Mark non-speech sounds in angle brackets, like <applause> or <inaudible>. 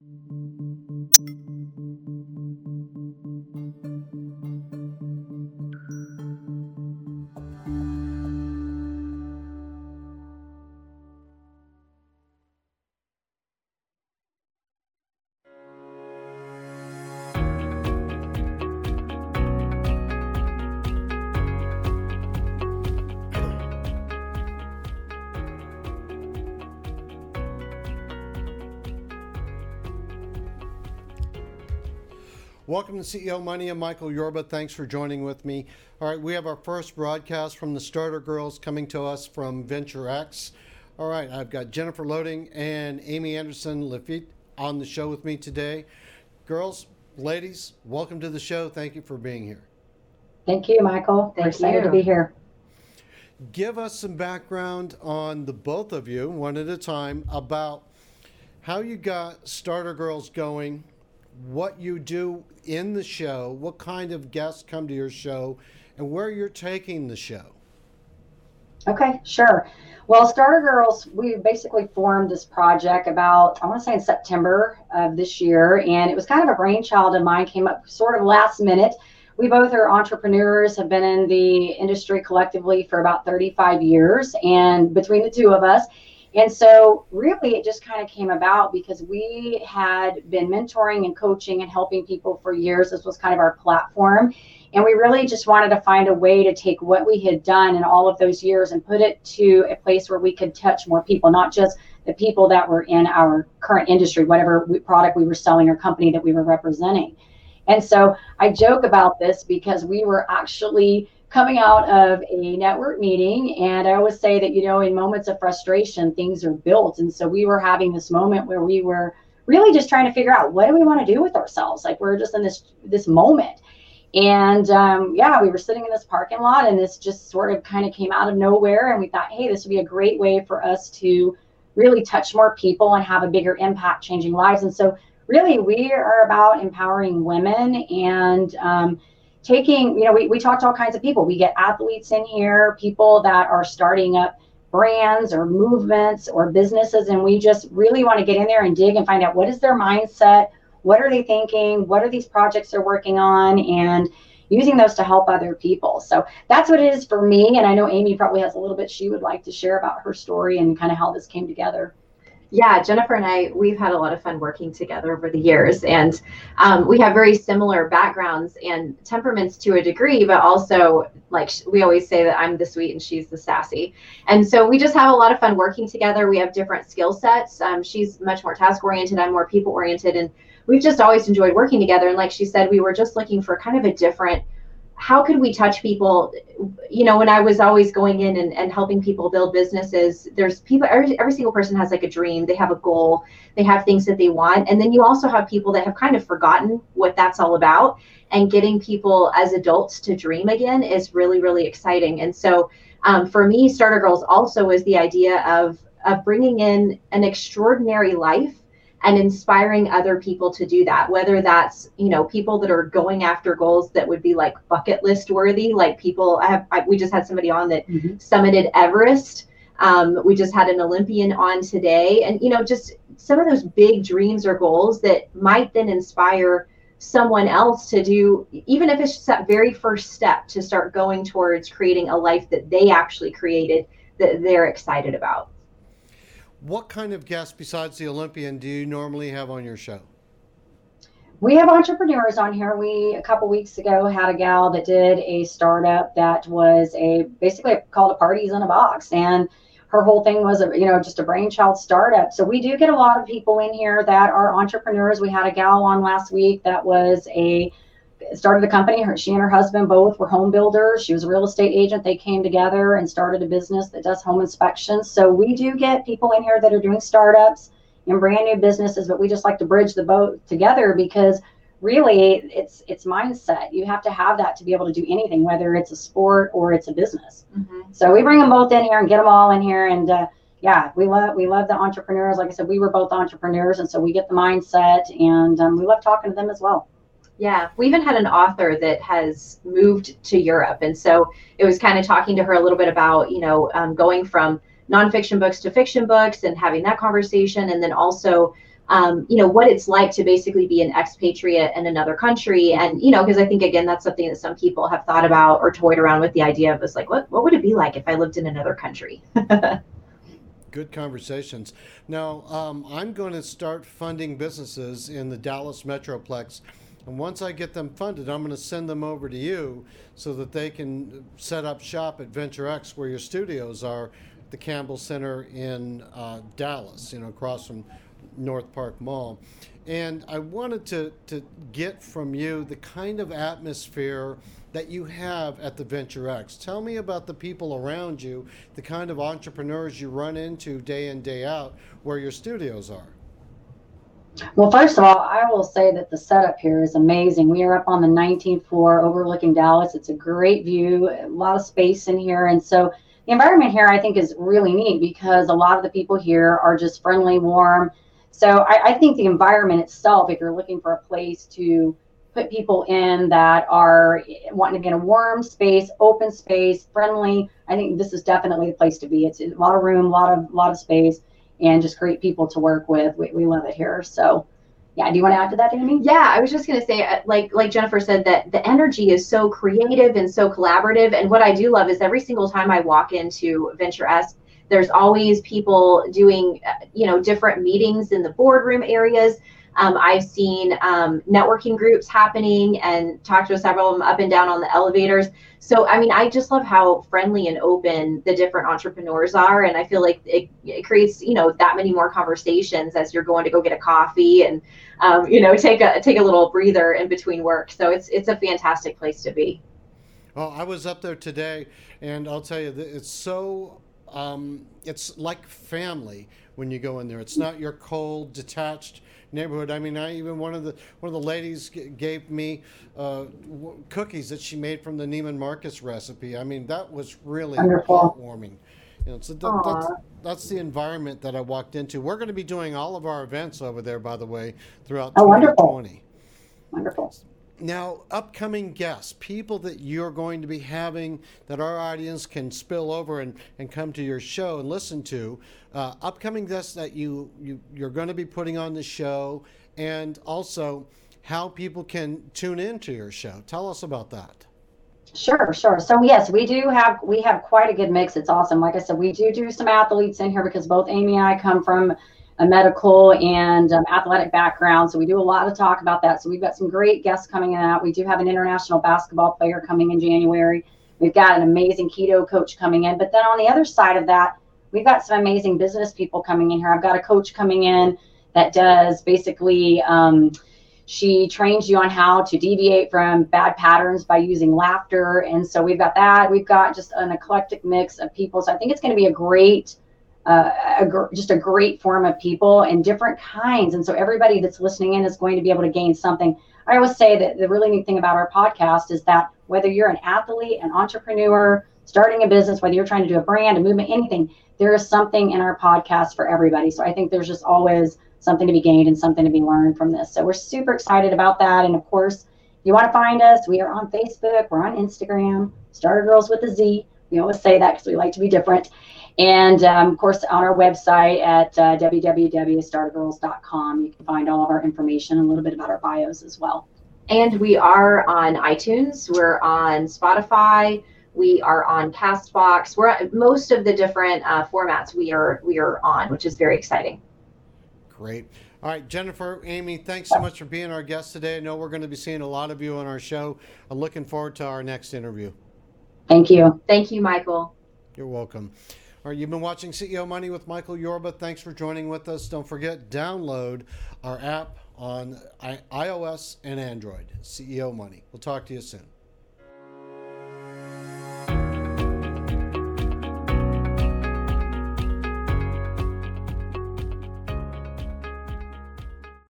Thank you. Welcome to CEO Money. I'm Michael Yorba. Thanks for joining with me. All right, we have our first broadcast from the Starter Girlz coming to us from Venture X. All right, I've got Jennifer Loehding and Amy Anderson Lafitte on the show with me today. Girls, ladies, welcome to the show. Thank you for being here. Thank you, Michael. Thank We're excited you. to be here. Give us some background on the both of you, one at a time, about how you got Starter Girlz going, what you do in the show, what kind of guests come to your show, and where you're taking the show. Okay, sure. Well, Starter Girlz, we basically formed this project about, I want to say in September of this year, and it was kind of a brainchild of mine, came up sort of last minute. We both are entrepreneurs, have been in the industry collectively for about 35 years, and between the two of us, and so, really, it just kind of came about because we had been mentoring and coaching and helping people for years. This was kind of our platform. And we really just wanted to find a way to take what we had done in all of those years and put it to a place where we could touch more people, not just the people that were in our current industry, whatever product we were selling or company that we were representing. And so I joke about this because we were actually coming out of a network meeting and i always say that you know in moments of frustration things are built. And so we were having this moment where we were really just trying to figure out what do we want to do with ourselves? Like we're just in this this moment. And um, yeah we were sitting in this parking lot and this just sort of kind of came out of nowhere. And we thought hey this would be a great way for us to really touch more people and have a bigger impact changing lives. And so really we are about empowering women and um, taking, you know, we, we talk to all kinds of people. We get athletes in here, people that are starting up brands or movements or businesses, and we just really want to get in there and dig and find out what is their mindset, what are they thinking, what are these projects they're working on, and using those to help other people. So that's what it is for me. And I know Amy probably has a little bit she would like to share about her story and kind of how this came together. Yeah, Jennifer and I, we've had a lot of fun working together over the years. And um, we have very similar backgrounds and temperaments to a degree, but also, like, we always say that I'm the sweet and she's the sassy. And so we just have a lot of fun working together. We have different skill sets. Um, she's much more task oriented, I'm more people oriented. And we've just always enjoyed working together. And like she said, we were just looking for kind of a different how could we touch people? You know when i was always going in and, and helping people build businesses there's people every, every single person has like a dream. They have a goal. They have things that they want. And then you also have people that have kind of forgotten what that's all about. And getting people as adults to dream again is really really exciting. And so um, for me starter girls also is the idea of of bringing in an extraordinary life and inspiring other people to do that whether that's you know people that are going after goals that would be like bucket list worthy like people i have I, we just had somebody on that mm-hmm. summited everest um, we just had an olympian on today and you know just some of those big dreams or goals that might then inspire someone else to do even if it's just that very first step to start going towards creating a life that they actually created that they're excited about what kind of guests besides the Olympian do you normally have on your show? We have entrepreneurs on here. We a couple weeks ago had a gal that did a startup that was a basically called a parties in a box, and her whole thing was a you know just a brainchild startup. So we do get a lot of people in here that are entrepreneurs. We had a gal on last week that was a started a company. Her, she and her husband both were home builders. She was a real estate agent. They came together and started a business that does home inspections. So we do get people in here that are doing startups and brand new businesses, but we just like to bridge the boat together because really it's it's mindset. You have to have that to be able to do anything, whether it's a sport or it's a business. Mm-hmm. So we bring them both in here and get them all in here and. Uh, yeah, we love we love the entrepreneurs. Like I said, we were both entrepreneurs, and so we get the mindset, and um, we love talking to them as well. Yeah, we even had an author that has moved to Europe, and so it was kind of talking to her a little bit about you know um, going from nonfiction books to fiction books and having that conversation, and then also um, you know, what it's like to basically be an expatriate in another country. And, you know, because I think, again, that's something that some people have thought about or toyed around with the idea of is like, what, what would it be like if I lived in another country? <laughs> Good conversations. Now, um, I'm going to start funding businesses in the Dallas Metroplex. And once I get them funded, I'm going to send them over to you so that they can set up shop at Venture X, where your studios are, the Campbell Center in uh, Dallas, you know, across from North Park Mall. And I wanted to, to get from you the kind of atmosphere that you have at the Venture X. Tell me about the people around you, the kind of entrepreneurs you run into day in, day out, where your studios are. Well, first of all, I will say that the setup here is amazing. We are up on the 19th floor overlooking Dallas. It's a great view, a lot of space in here. And so the environment here, I think, is really neat because a lot of the people here are just friendly, warm. So I, I think the environment itself, if you're looking for a place to put people in that are wanting to be in a warm space, open space, friendly. I think this is definitely the place to be. It's a lot of room, a lot of lot of space, and just great people to work with. We, we love it here. So, yeah. Do you want to add to that, Amy? Yeah, I was just going to say, uh, like like Jennifer said, that the energy is so creative and so collaborative. And what I do love is every single time I walk into Venture X, there's always people doing, uh, you know, different meetings in the boardroom areas um, I've seen um, networking groups happening and talked to several of them up and down on the elevators. So, I mean, I just love how friendly and open the different entrepreneurs are. And I feel like it, it creates, you know, that many more conversations as you're going to go get a coffee and, um, you know, take a, take a little breather in between work. So it's, it's a fantastic place to be. Well, I was up there today and I'll tell you, it's so, um, it's like family when you go in there. It's not your cold, detached neighborhood. I mean, I even one of the one of the ladies g- gave me uh, w- cookies that she made from the Neiman Marcus recipe. I mean, that was really Wonderful. heartwarming. You know, so th- that's, that's the environment that I walked into. We're going to be doing all of our events over there, by the way, throughout oh, 2020. Wonderful. wonderful. Now, upcoming guests, people that you're going to be having that our audience can spill over and, and come to your show and listen to, uh, upcoming guests that you, you, you're going to be putting on the show, and also how people can tune into your show. Tell us about that. Sure, sure. So yes, we do have we have quite a good mix. It's awesome. Like I said, we do do some athletes in here because both Amy and I come from a medical and um, athletic background. So we do a lot of talk about that. So we've got some great guests coming out. We do have an international basketball player coming in January. We've got an amazing keto coach coming in. But then on the other side of that, we've got some amazing business people coming in here. I've got a coach coming in that does basically. Um, she trains you on how to deviate from bad patterns by using laughter. And so we've got that. We've got just an eclectic mix of people. So I think it's going to be a great uh, a, just a great form of people and different kinds. And so everybody that's listening in is going to be able to gain something. I always say that the really neat thing about our podcast is that whether you're an athlete, an entrepreneur, starting a business, whether you're trying to do a brand, a movement, anything, there is something in our podcast for everybody. So I think there's just always something to be gained and something to be learned from this. So we're super excited about that. And of course, you want to find us, we are on Facebook, we're on Instagram, Starter Girlz with a Z. We always say that because we like to be different. And um, of course, on our website at uh, www.startergirlz.com, you can find all of our information and a little bit about our bios as well. And we are on iTunes, we're on Spotify, we are on Castbox. We're at most of the different uh, formats we are we are on, which is very exciting. Great. All right, Jennifer, Amy, thanks so much for being our guest today. I know we're going to be seeing a lot of you on our show. I'm looking forward to our next interview. Thank you. Thank you, Michael. You're welcome. All right, you've been watching CEO Money with Michael Yorba. Thanks for joining with us. Don't forget, download our app on iOS and Android, CEO Money. We'll talk to you soon.